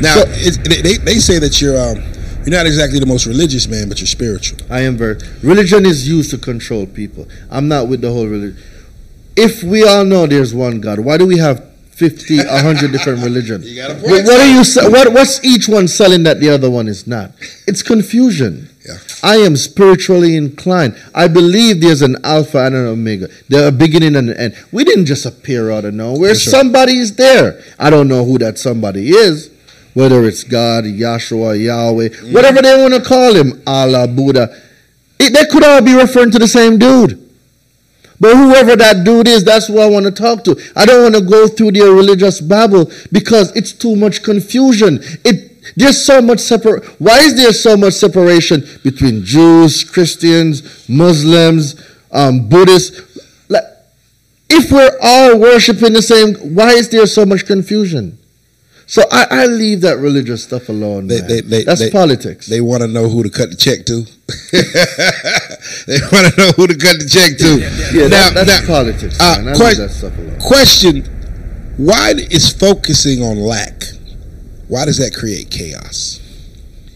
Now, it's, they, they they say that you're um, you're not exactly the most religious man, but you're spiritual. I am very. Religion is used to control people. I'm not with the whole religion. If we all know there's one God, why do we have 50, 100 different religions? You got a point. what are you? What, what's each one selling that the other one is not? It's confusion. Yeah. I am spiritually inclined. I believe there's an alpha and an omega. There's a beginning and an end. We didn't just appear out of nowhere. Sure. Somebody is there. I don't know who that somebody is. Whether it's God, Yahshua, Yahweh, whatever they want to call him, Allah, Buddha. It, they could all be referring to the same dude. But whoever that dude is, that's who I want to talk to. I don't want to go through their religious babble because it's too much confusion. It there's so much separ. Why is there so much separation between Jews, Christians, Muslims, um, Buddhists? Like, if we're all worshiping the same, why is there so much confusion? So I, I leave that religious stuff alone. They- they- they- That's politics. They want to know who to cut the check to. they want to know who to cut the check to. yeah, now, that, that's now, politics. uh, que- leave that stuff alone. question: Why is focusing on lack? Why does that create chaos?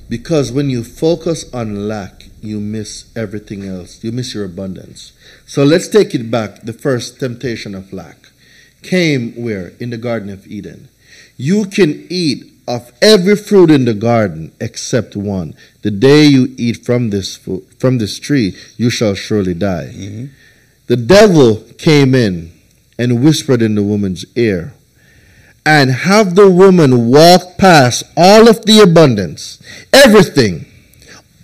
Because when you focus on lack, you miss everything else. You miss your abundance. So let's take it back. The first temptation of lack came where? In the Garden of Eden. You can eat of every fruit in the garden except one. The day you eat from this from this tree, you shall surely die. Mhm. The devil came in and whispered in the woman's ear, and have the woman walk past all of the abundance, everything,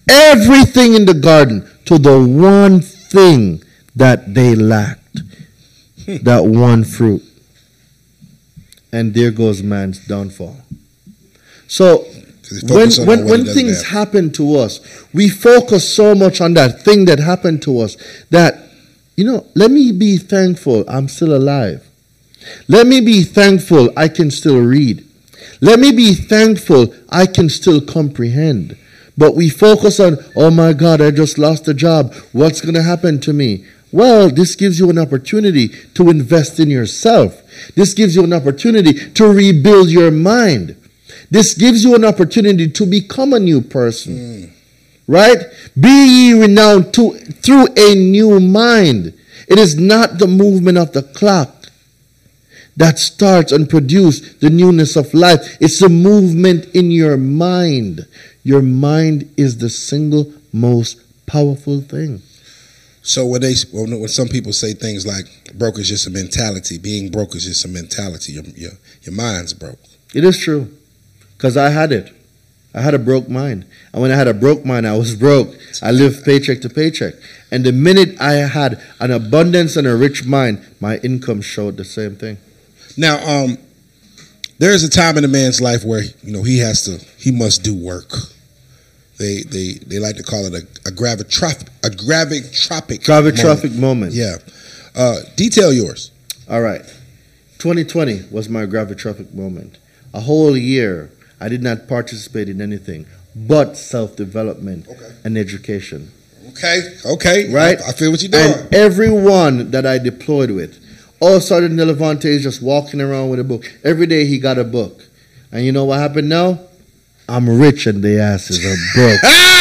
everything in the garden to the one thing that they lacked, that one fruit. And there goes man's downfall. So when when, when things happen to us, we focus so much on that thing that happened to us that you know, let me be thankful I'm still alive. Let me be thankful I can still read. Let me be thankful I can still comprehend. But we focus on, oh my God, I just lost a job. What's going to happen to me? Well, this gives you an opportunity to invest in yourself. This gives you an opportunity to rebuild your mind. This gives you an opportunity to become a new person. Mm. Right? Be ye renowned to, through a new mind. It is not the movement of the clock that starts and produces the newness of life. It's a movement in your mind. Your mind is the single most powerful thing. So when they when, when some people say things like broke is just a mentality, being broke is just a mentality. Your your, your mind's broke. It is true. Because I had it. I had a broke mind. And when I had a broke mind, I was broke. I lived paycheck to paycheck. And the minute I had an abundance and a rich mind, my income showed the same thing. Now, um, there is a time in a man's life where you know he has to he must do work. They they they like to call it a, a gravitropic a gravitropic Gravitropic moment. moment. Yeah. Uh, detail yours. All right. 2020 was my gravitropic moment. A whole year, I did not participate in anything but self development Okay. and education. Okay. Okay. Right? I, I feel what you're doing. And everyone that I deployed with, all of a sudden, Levante is just walking around with a book. Every day he got a book. And you know what happened now? I'm rich and the asses are broke. Ah!